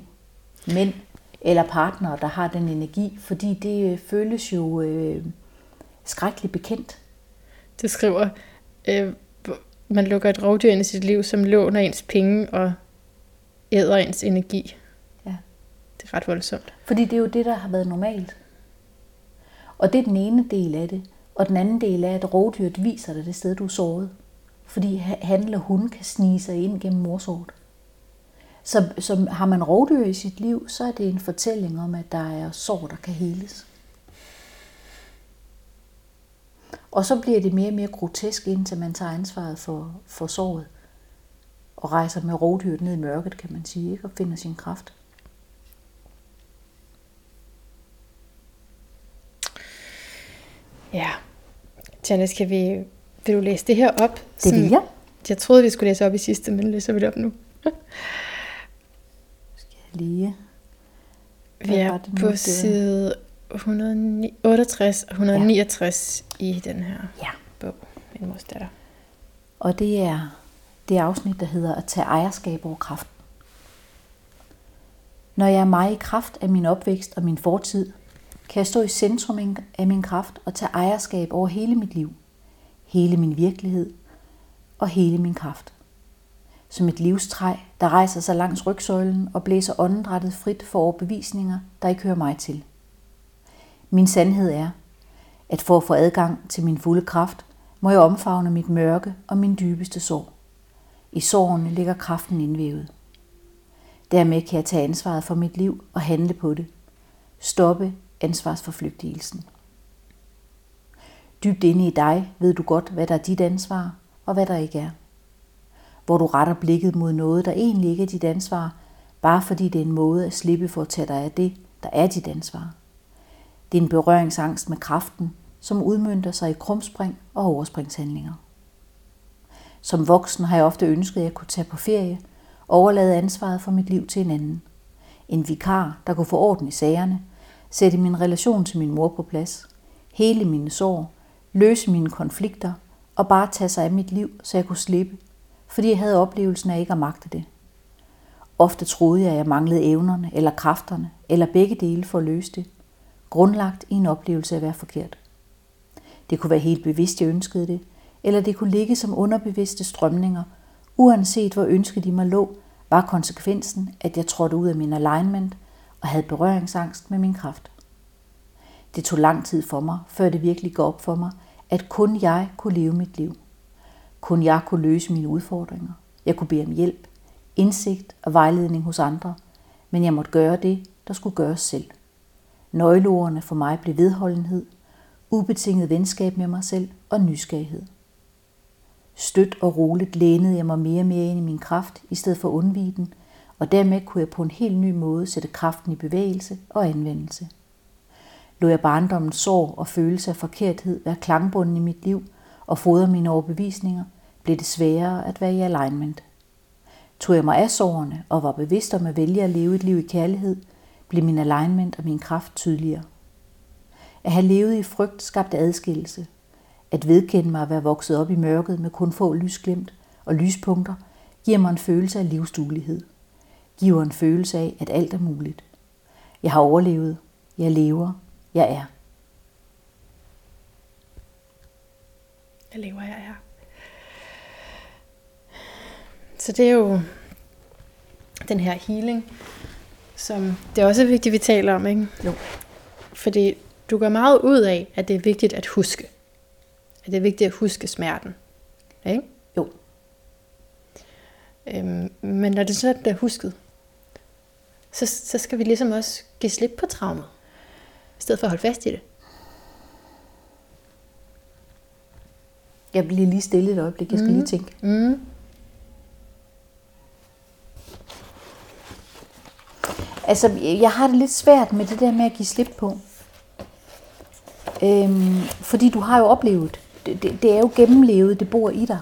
Mænd eller partnere, der har den energi, fordi det øh, føles jo øh, skrækkeligt bekendt. Du skriver, øh, man lukker et rovdyr ind i sit liv, som låner ens penge og æder ens energi. Det ret voldsomt. Fordi det er jo det, der har været normalt. Og det er den ene del af det. Og den anden del er, at rovdyret viser dig det sted, du er såret. Fordi han eller hun kan snige sig ind gennem morsort. Så, så har man rovdyr i sit liv, så er det en fortælling om, at der er sår, der kan heles. Og så bliver det mere og mere grotesk, indtil man tager ansvaret for, for såret. Og rejser med rovdyret ned i mørket, kan man sige, ikke? og finder sin kraft. Ja. Janice, skal vi... Vil du læse det her op? Det vil jeg. Jeg troede, vi skulle læse op i sidste, men læser vi det op nu. Skal jeg lige... Vi er det på det- side 168 og 169 ja. i den her Ja. bog, Min mors datter. Og det er det afsnit, der hedder at tage ejerskab over kraften. Når jeg er mig i kraft af min opvækst og min fortid, kan jeg stå i centrum af min kraft og tage ejerskab over hele mit liv, hele min virkelighed og hele min kraft. Som et livstræ, der rejser sig langs rygsøjlen og blæser åndedrættet frit for overbevisninger, der ikke hører mig til. Min sandhed er, at for at få adgang til min fulde kraft, må jeg omfavne mit mørke og min dybeste sorg. I sårene ligger kraften indvævet. Dermed kan jeg tage ansvaret for mit liv og handle på det. Stoppe ansvarsforflygtigelsen. Dybt inde i dig ved du godt, hvad der er dit ansvar og hvad der ikke er. Hvor du retter blikket mod noget, der egentlig ikke er dit ansvar, bare fordi det er en måde at slippe for at tage dig af det, der er dit ansvar. Det er en berøringsangst med kraften, som udmyndter sig i krumspring og overspringshandlinger. Som voksen har jeg ofte ønsket, at jeg kunne tage på ferie og overlade ansvaret for mit liv til en anden. En vikar, der kunne få orden i sagerne, sætte min relation til min mor på plads, hele mine sår, løse mine konflikter og bare tage sig af mit liv, så jeg kunne slippe, fordi jeg havde oplevelsen af ikke at magte det. Ofte troede jeg, at jeg manglede evnerne eller kræfterne, eller begge dele for at løse det, grundlagt i en oplevelse af at være forkert. Det kunne være helt bevidst, jeg ønskede det, eller det kunne ligge som underbevidste strømninger. Uanset hvor ønsket i mig lå, var konsekvensen, at jeg trådte ud af min alignment og havde berøringsangst med min kraft. Det tog lang tid for mig, før det virkelig går op for mig, at kun jeg kunne leve mit liv. Kun jeg kunne løse mine udfordringer. Jeg kunne bede om hjælp, indsigt og vejledning hos andre, men jeg måtte gøre det, der skulle gøres selv. Nøgleordene for mig blev vedholdenhed, ubetinget venskab med mig selv og nysgerrighed. Støt og roligt lænede jeg mig mere og mere ind i min kraft, i stedet for at undvige den, og dermed kunne jeg på en helt ny måde sætte kraften i bevægelse og anvendelse. Lå jeg barndommens sorg og følelse af forkerthed være klangbunden i mit liv og fodre mine overbevisninger, blev det sværere at være i alignment. Tog jeg mig af sårene og var bevidst om at vælge at leve et liv i kærlighed, blev min alignment og min kraft tydeligere. At have levet i frygt skabte adskillelse. At vedkende mig at være vokset op i mørket med kun få lysglimt og lyspunkter, giver mig en følelse af livsduelighed. Giver en følelse af, at alt er muligt. Jeg har overlevet. Jeg lever. Jeg er. Jeg lever, jeg er. Så det er jo den her healing, som det er også vigtigt, vi taler om, ikke? Jo. Fordi du gør meget ud af, at det er vigtigt at huske. At det er vigtigt at huske smerten. Ikke? Jo. Øhm, men når det så er husket, så, så skal vi ligesom også give slip på traumet. I stedet for at holde fast i det. Jeg bliver lige stille et øjeblik. Jeg skal mm. lige tænke. Mm. Altså, jeg har det lidt svært med det der med at give slip på. Øhm, fordi du har jo oplevet, det, det, det er jo gennemlevet, det bor i dig.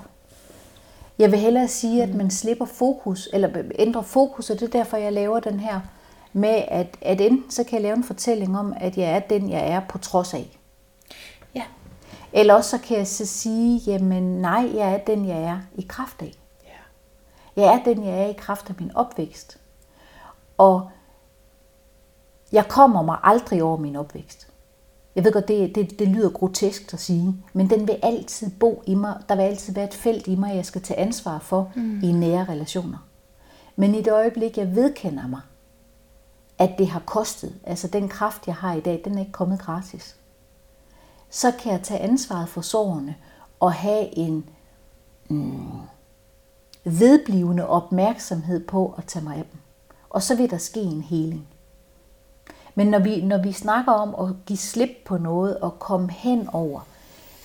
Jeg vil hellere sige, at man slipper fokus, eller ændrer fokus, og det er derfor, jeg laver den her med, at, at enten så kan jeg lave en fortælling om, at jeg er den, jeg er på trods af. Ja. Eller også så kan jeg så sige, jamen nej, jeg er den, jeg er i kraft af. Ja. Jeg er den, jeg er i kraft af min opvækst. Og jeg kommer mig aldrig over min opvækst. Jeg ved godt, det, det, det lyder grotesk at sige, men den vil altid bo i mig. Der vil altid være et felt i mig, jeg skal tage ansvar for mm. i nære relationer. Men i det øjeblik, jeg vedkender mig, at det har kostet, altså den kraft, jeg har i dag, den er ikke kommet gratis, så kan jeg tage ansvaret for sårene og have en mm, vedblivende opmærksomhed på at tage mig af dem. Og så vil der ske en heling. Men når vi, når vi snakker om at give slip på noget og komme hen over,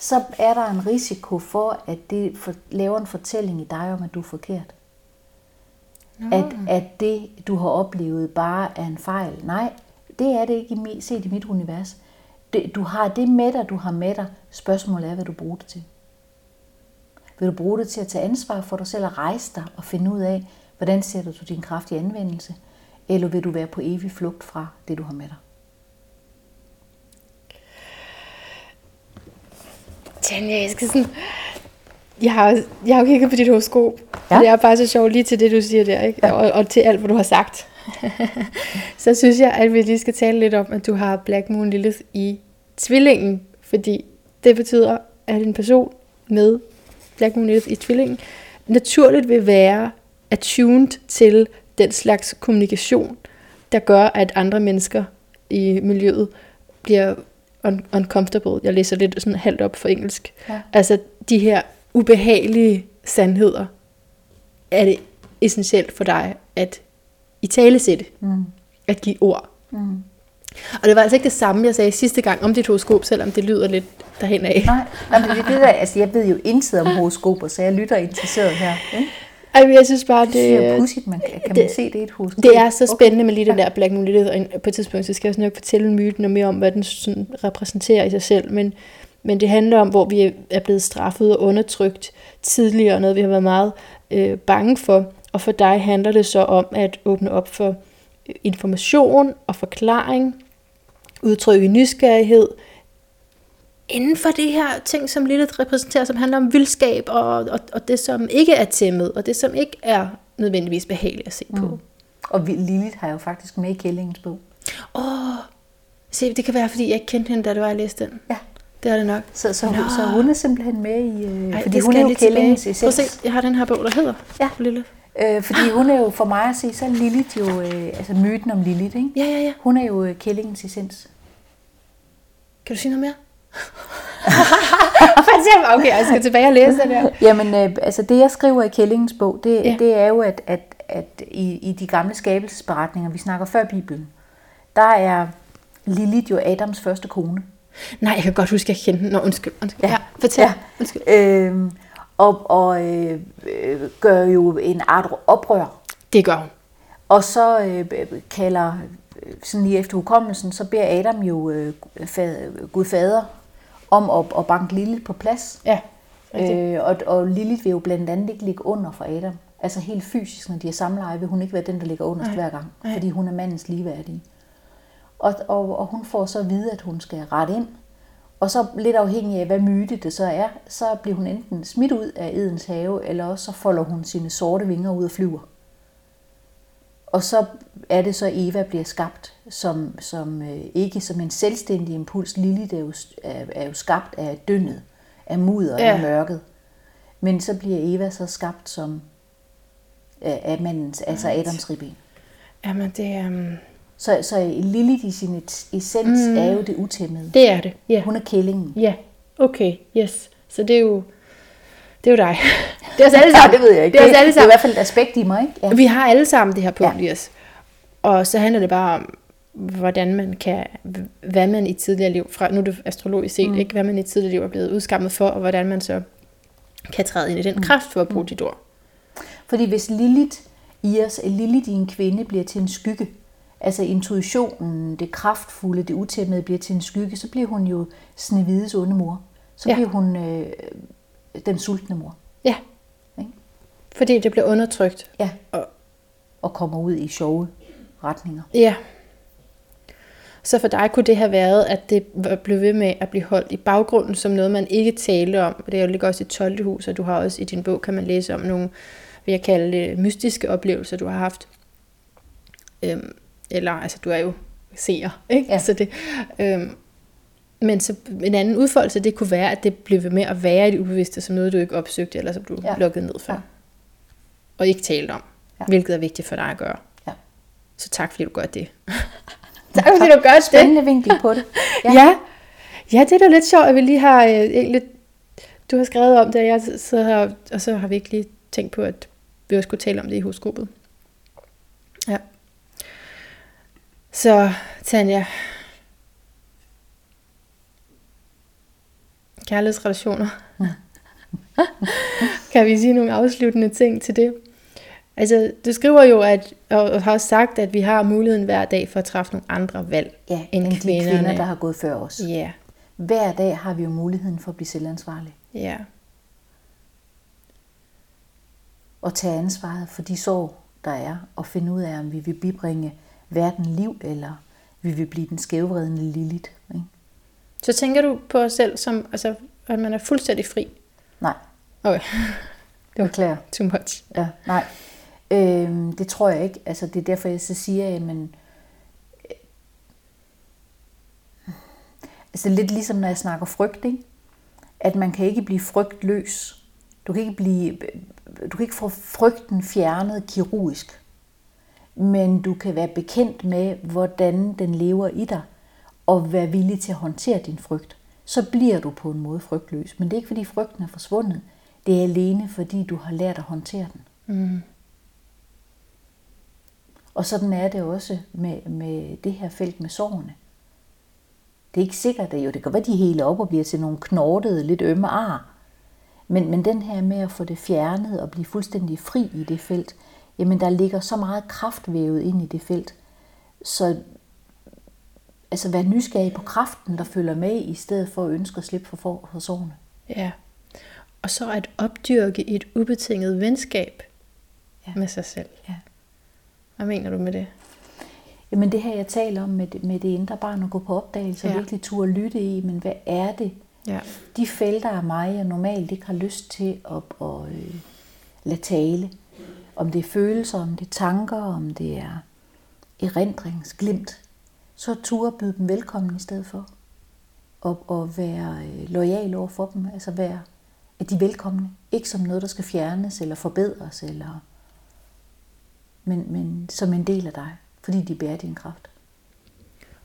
så er der en risiko for, at det for, laver en fortælling i dig om, at du er forkert. At, at det, du har oplevet, bare er en fejl. Nej, det er det ikke set i mit univers. Det, du har det med dig, du har med dig. Spørgsmålet er, hvad du bruger det til. Vil du bruge det til at tage ansvar for dig selv og rejse dig og finde ud af, hvordan sætter du din kraft i anvendelse? Eller vil du være på evig flugt fra det, du har med dig? Tanja, jeg skal sådan... Jeg har, jeg har jo kigget på dit horoskop, ja. Og det er bare så sjovt lige til det, du siger der, ikke? Ja. Og, og til alt, hvad du har sagt. så synes jeg, at vi lige skal tale lidt om, at du har Black Moon Lilith i tvillingen, fordi det betyder, at en person med Black Moon Lilith i tvillingen naturligt vil være attuned til den slags kommunikation, der gør, at andre mennesker i miljøet bliver un- uncomfortable. Jeg læser lidt sådan halvt op for engelsk. Ja. Altså de her ubehagelige sandheder, er det essentielt for dig at i tale sætte, Mm. at give ord. Mm. Og det var altså ikke det samme, jeg sagde sidste gang om dit horoskop, selvom det lyder lidt derhen af. Nej, men det, det der, altså, jeg ved jo intet om horoskoper, så jeg lytter interesseret her. Ikke? Ej, men jeg synes bare, Det, det er pudsigt, man, kan man det- se det i et horoskop? det er så spændende med lige den der Black Moon Lilith, og på et tidspunkt, så skal jeg også nok fortælle myten og mere om, hvad den sådan repræsenterer i sig selv, men, men det handler om, hvor vi er blevet straffet og undertrykt tidligere, og noget vi har været meget øh, bange for, og for dig handler det så om at åbne op for information og forklaring, udtrykke nysgerrighed, inden for det her ting, som Lilith repræsenterer, som handler om vildskab, og, og, og det, som ikke er tæmmet, og det, som ikke er nødvendigvis behageligt at se på. Mm. Og Lilith har jo faktisk med i Kællingens bog. Åh, se, det kan være, fordi jeg ikke kendte hende, da det var, jeg læste den. Ja. Det er det nok. Så, så, hun, Nå. så hun er simpelthen med i... Øh, Ej, fordi hun er jo Kællingens tilbage. Prøv essens. se, jeg har den her bog, der hedder Ja. Lilith. Øh, fordi hun er jo for mig at se, så er Lilith jo, øh, altså myten om Lilith, ikke? Ja, ja, ja. Hun er jo øh, kællingens essens. Kan du sige noget mere? Okay, jeg skal tilbage og læse det der. Jamen, øh, altså det jeg skriver i Kællingens bog, det, Ja. ja. det er jo, at, at, at i, i de gamle skabelsesberetninger, vi snakker før Bibelen, der er Lilith jo Adams første kone. Nej, jeg kan godt huske, at jeg kendte den. Nå, undskyld. undskyld. Ja, ja fortæl. Ja. Undskyld. Øhm, og og øh, øh, gør jo en art oprør. Det gør hun. Og så øh, kalder, øh, sådan lige efter hukommelsen, så beder Adam jo øh, fad, Gud fader om at, at banke Lilith på plads. Ja, rigtigt. Øh, og, og Lilith vil jo blandt andet ikke ligge under for Adam. Altså helt fysisk, når de er samleje, vil hun ikke være den, der ligger underst hver gang. nej. Fordi hun er mandens ligeværdige. Og, og, og hun får så at vide, at hun skal rette ind. Og så lidt afhængig af, hvad myte det så er, så bliver hun enten smidt ud af Edens have, eller også så folder hun sine sorte vinger ud og flyver. Og så er det så, Eva bliver skabt som, som øh, ikke som en selvstændig impuls. Lilith er jo, er, er jo skabt af dyndet, af mudder, Ja. af mørket. Men så bliver Eva så skabt som af, af mandens, altså Adams ribben. Jamen, det um, Så, så Lilith i sin essens mm. er jo det utæmmede. det er det. Ja. Hun er kællingen. Ja, okay, yes. Så det er jo, det er jo dig. Det er os alle sammen. Ja, det ved jeg ikke. Det er os alle det er i sammen. hvert fald et aspekt i mig. Ikke? Ja. Vi har alle sammen det her punkt Ja. i os. Og så handler det bare om, hvordan man kan, hvad man i tidligere liv, fra, nu er det astrologisk set, mm. ikke, hvad man i tidligere liv er blevet udskammet for, og hvordan man så kan træde ind i den kraft for at bruge dit ord. Fordi hvis Lilith i os, Lilith i en kvinde bliver til en skygge, altså intuitionen, det kraftfulde, det utæmmede bliver til en skygge, så bliver hun jo Snevides onde mor. Så ja. bliver hun øh, den sultne mor. Ja. Fordi det bliver undertrykt. Ja. Og, Og kommer ud i sjove retninger. ja. Så for dig kunne det have været, at det var- blev ved med at blive holdt i baggrunden som noget, man ikke talte om. Det er jo ligger også i 12. hus, og du har også i din bog, kan man læse om nogle, vil jeg kalde det, mystiske oplevelser, du har haft. Øhm, eller, altså du er jo seer, ikke? Ja. Så det, øhm, men så en anden udfoldelse, det kunne være, at det blev ved med at være i det ubevidste, som noget, du ikke opsøgte, eller som du. Ja. lukkede ned for. Ja. Og ikke talte om, ja. Hvilket er vigtigt for dig at gøre. Ja. Så tak, fordi du gør det. tak, fordi du gør det. Spændende vinkel på det. Ja. ja. Ja, det er da lidt sjovt, at vi lige har øh, egentlig, du har skrevet om det, og, jeg sidder her, og så har vi ikke lige tænkt på, at vi også skulle tale om det i husgruppet. Ja. Så, Tanja. Kærlighedsrelationer. kan vi sige nogle afsluttende ting til det? Altså, du skriver jo, at, og har også sagt, at vi har muligheden hver dag for at træffe nogle andre valg Ja, end end de kvinderne. kvinder, der har gået før os. Ja, Hver dag har vi jo muligheden for at blive selvansvarlige. ja. Og tage ansvaret for de sår, der er, og finde ud af, om vi vil bibringe verden liv, eller vi vil blive den skævvredende Lilith. Ikke? Så tænker du på os selv som, altså, at man er fuldstændig fri? Nej, Okay, det var klar. too much. Ja, nej. Øhm, det tror jeg ikke. Altså, det er derfor, jeg så siger, at men, øh, altså lidt ligesom når jeg snakker frygt, ikke? at man kan ikke blive frygtløs. Du kan ikke, blive, øh, du kan ikke få frygten fjernet kirurgisk, men du kan være bekendt med, hvordan den lever i dig, og være villig til at håndtere din frygt. Så bliver du på en måde frygtløs. Men det er ikke, fordi frygten er forsvundet. Det er alene, fordi du har lært at håndtere den. Mm. Og sådan er det også med, med det her felt med sårene. Det er ikke sikkert, at jo, det kan være, de hele op og bliver til nogle knortede, lidt ømme ar. Men, men den her med at få det fjernet og blive fuldstændig fri i det felt, jamen der ligger så meget kraftvævet ind i det felt. Så altså vær nysgerrig på kraften, der følger med, i stedet for at ønske at slippe for, for, for sårene. Ja. Og så at opdyrke et ubetinget venskab Ja. med sig selv. Ja. Hvad mener du med det? Jamen det her, jeg taler om med, det- med det indre barn, at gå på opdagelse og Ja. virkelig turde lytte i, men hvad er det, Ja. De felter af mig, jeg normalt ikke har lyst til at, at øh, lade tale. Om det er følelser, om det er tanker, om det er erindringsglimt, så turde byde dem velkommen i stedet for. Og, og være øh, lojal over for dem, altså være, at de er velkomne. Ikke som noget, der skal fjernes eller forbedres, eller, men, men som en del af dig, fordi de bærer din kraft.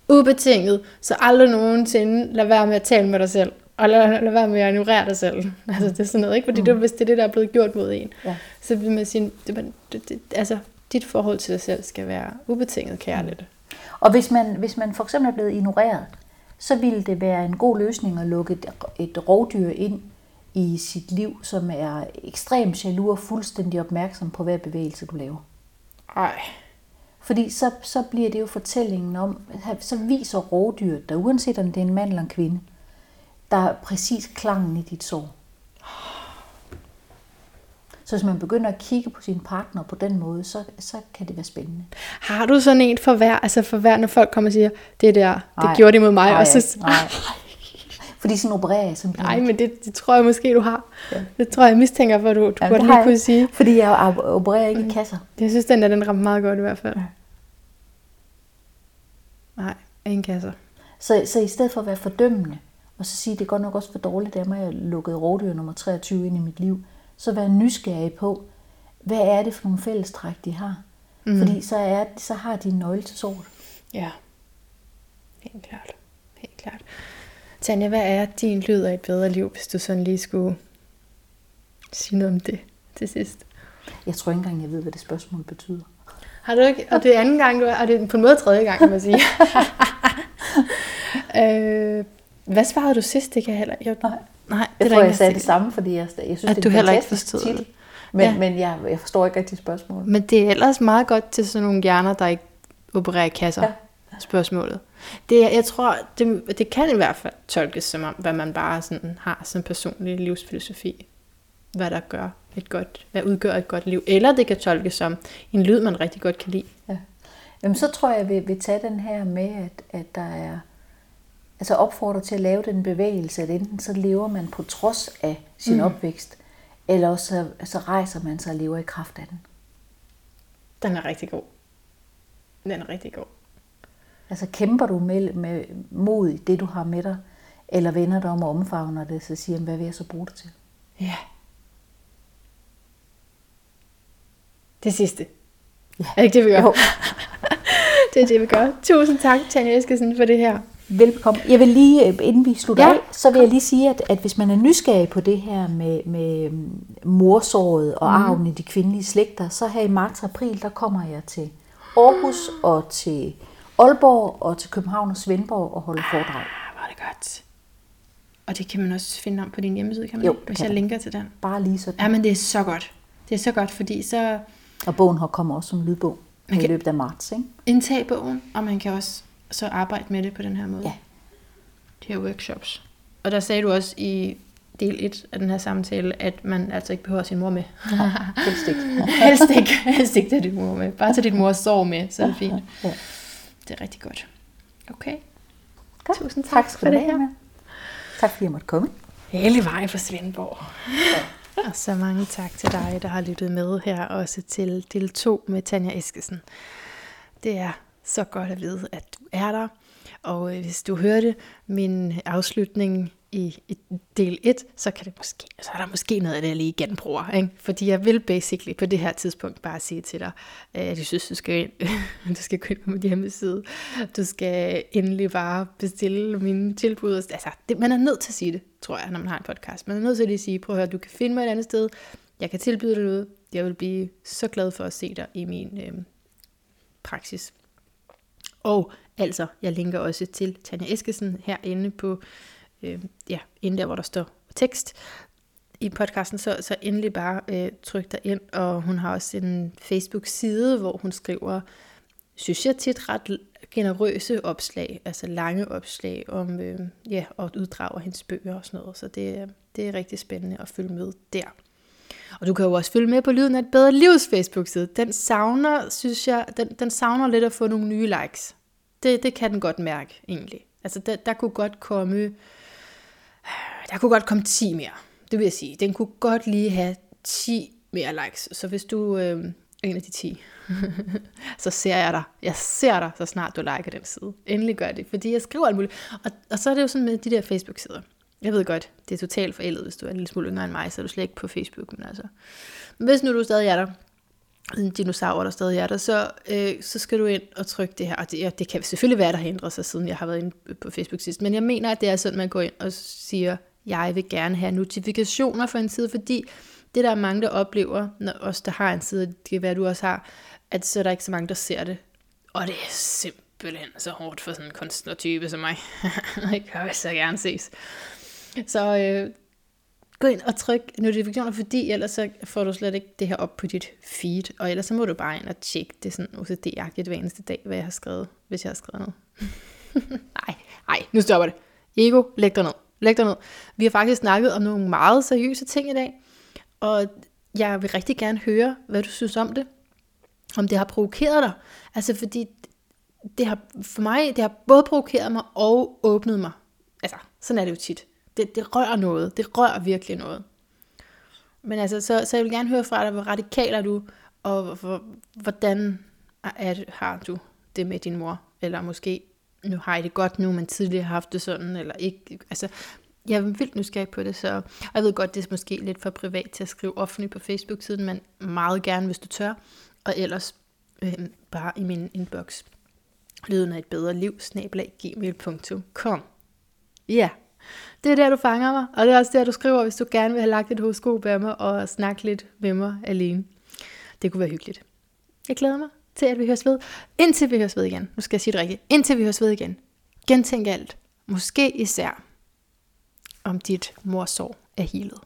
Ubetinget, så aldrig nogensinde lad være med at tale med dig selv. Og lad, lad være med at ignorere dig selv. Altså, det er sådan noget, ikke? Fordi mm. det, hvis det er det, der er blevet gjort mod en, Ja. så vil man sige, det, det, det, altså, dit forhold til dig selv skal være ubetinget kærligt. Og hvis man, hvis man for eksempel er blevet ignoreret, så ville det være en god løsning at lukke et, et rovdyr ind i sit liv, som er ekstremt jaloux og fuldstændig opmærksom på hver bevægelse, du laver. Ej, Fordi så, så bliver det jo fortællingen om, så viser rovdyret der uanset om det er en mand eller en kvinde, der er præcis klangen i dit sår. Så hvis man begynder at kigge på sin partner på den måde, så, så kan det være spændende. har du sådan en for hver, altså for hver, når folk kommer og siger, det der, det Nej. gjorde de mod mig, Nej, og så, nej. Fordi sådan opererer jeg simpelthen. nej, men det, det tror jeg måske, du har. Det tror jeg, jeg mistænker, for du, du Jamen, det lige kunne sige. Fordi jeg opererer ikke i kasser. Jeg synes, den der, den ramte meget godt i hvert fald. Ja. Nej, ingen kasser. Så, så i stedet for at være fordømmende, og så sige, det er godt nok også for dårligt, at jeg lukkede rovdyr nummer 23 ind i mit liv, så være nysgerrig på, hvad er det for nogle fællestræk, de har. Mm. Fordi så, er, så har de en nøgle til såret. Ja, helt klart. Helt klart. Tanja, hvad er din lyd af et bedre liv, hvis du sådan lige skulle sige noget om det til sidst? Jeg tror ikke engang, jeg ved, hvad det spørgsmål betyder. Har du ikke? Og det er anden gang, du er, og det er på en måde tredje gang, kan man sige. øh, hvad svarede du sidst? Det kan jeg heller ikke. Nej. Nej, Jeg der tror, jeg sagde det samme, fordi jeg, jeg synes, At det er heller ikke forstod det. Men, Ja. ja. men jeg, jeg forstår ikke rigtig spørgsmålet. Men det er ellers meget godt til sådan nogle hjerner, der ikke opererer i kasser. Ja. Spørgsmålet. Det, jeg tror, det, det kan i hvert fald tolkes som om, hvad man bare sådan har som personlig livsfilosofi. Hvad der gør et godt, hvad udgør et godt liv. Eller det kan tolkes som en lyd, man rigtig godt kan lide. Ja. Jamen, så tror jeg, jeg vil, vil tage den her med, at, at der er altså opfordrer til at lave den bevægelse, at enten så lever man på trods af sin mm. opvækst, eller også så, så rejser man sig og lever i kraft af den. Den er rigtig god. Den er rigtig god. Altså kæmper du med, med mod det, du har med dig, eller vender dig om og omfavner det, så siger, hvad vil jeg så bruge det til? Ja. Det sidste. Ja. Er det ikke det, vi gør? Jo. det er det, vi gør. Tusind tak, Tanja Eskesen, for det her. Velbekomme. Jeg vil lige, øh, inden vi slutter Ja. af, så vil jeg lige sige, at, at hvis man er nysgerrig på det her med, med øhm, morsåret og Mhm. arven i de kvindelige slægter, så her i marts-april, der kommer jeg til Aarhus og til Aalborg og til København og Svendborg og holde foredrag. Ah, er det godt. Og det kan man også finde om på din hjemmeside, kan man Jo, det Hvis kan jeg man. linker til den. Bare lige sådan. Ja, men det er så godt. Det er så godt, fordi så Og bogen her kommer også som lydbog i Okay. løbet af marts. Ikke? indtag bogen, og man kan også så arbejde med det på den her måde. Ja. De her workshops. Og der sagde du også i del 1 af den her samtale, at man altså ikke behøver sin mor med. Helst ikke. helst ikke, helst ikke tage din mor med. Bare tage din mors sorg med, så er det fint. Ja. Det er rigtig godt. Okay. Godt. Tusind tak tak for det her. Med. Tak fordi jeg måtte komme. Hele vejen fra Svendborg. Og så mange tak til dig, der har lyttet med her, også til del 2 med Tanja Eskesen. Det er så godt at vide, at du er der. Og øh, hvis du hørte min afslutning i, i del 1, så, kan det måske, så er der måske noget af det, jeg lige genbruger. Ikke? Fordi jeg vil basically på det her tidspunkt bare sige til dig, at jeg synes, du skal, ind, du skal gå ind på min hjemmeside. Du skal endelig bare bestille mine tilbud. Altså, det, man er nødt til at sige det, tror jeg, når man har en podcast. Man er nødt til at lige sige, prøv at høre, du kan finde mig et andet sted. Jeg kan tilbyde dig noget. Jeg vil blive så glad for at se dig i min øh, praksis. Og altså, jeg linker også til Tanja Eskesen herinde på, øh, ja, inde der, hvor der står tekst i podcasten, så, så endelig bare øh, tryk dig ind, og hun har også en Facebook-side, hvor hun skriver, synes jeg tit ret generøse opslag, altså lange opslag om, øh, ja, og uddrager hendes bøger og sådan noget, så det, det er rigtig spændende at følge med der. Og du kan jo også følge med på Lyden af et bedre livs Facebook-side. Den savner, synes jeg, den, den savner lidt at få nogle nye likes. Det, det kan den godt mærke, egentlig. Altså, der, der kunne godt komme der kunne godt komme 10 mere. Det vil jeg sige. Den kunne godt lige have 10 mere likes. Så hvis du øh, er en af de 10, så ser jeg dig. Jeg ser dig, så snart du liker den side. Endelig gør det, fordi jeg skriver alt muligt. Og, og så er det jo sådan med de der Facebook-sider. Jeg ved godt, det er totalt forældet, hvis du er en lille smule yngre end mig, så er du slet ikke på Facebook. Men altså, hvis nu du stadig er der, en dinosaur, der stadig er der, så, øh, så skal du ind og trykke det her. Og det, ja, det kan selvfølgelig være, der har ændret sig, siden jeg har været inde på Facebook sidst. Men jeg mener, at det er sådan, man går ind og siger, jeg vil gerne have notifikationer for en side, fordi det der er mange, der oplever, når os der har en side, det kan være, du også har, at så er der ikke så mange, der ser det. Og det er simpelthen så hårdt for sådan en kunstnertype som mig. jeg kan så gerne ses. Så øh, gå ind og tryk notifikationer, fordi ellers så får du slet ikke det her op på dit feed. Og ellers så må du bare ind og tjekke det sådan OCD-agtigt hver eneste dag, hvad jeg har skrevet, hvis jeg har skrevet noget. nej, nej, nu stopper det. Ego, læg dig ned. Læg dig ned. Vi har faktisk snakket om nogle meget seriøse ting i dag, og jeg vil rigtig gerne høre, hvad du synes om det. Om det har provokeret dig. Altså fordi det har for mig, det har både provokeret mig og åbnet mig. Altså, sådan er det jo tit. Det, det rører noget. Det rører virkelig noget. Men altså, så, så jeg vil gerne høre fra dig, hvor radikal er du, og hvor, hvordan er, har du det med din mor? Eller måske, nu har I det godt nu, men tidligere har haft det sådan, eller ikke. Altså, jeg er vildt nysgerrig på det, så jeg ved godt, det er måske lidt for privat til at skrive offentligt på Facebook-siden, men meget gerne, hvis du tør. Og ellers øh, bare i min inbox. Lyden af et bedre liv, snablag, gmail.com. Ja, det er der, du fanger mig, og det er også der, du skriver, hvis du gerne vil have lagt et horoskop af mig og snakke lidt med mig alene. Det kunne være hyggeligt. Jeg glæder mig til, at vi høres ved. Indtil vi høres ved igen. Nu skal jeg sige det rigtigt. Indtil vi høres ved igen. Gentænk alt. Måske især om dit morsår er helet.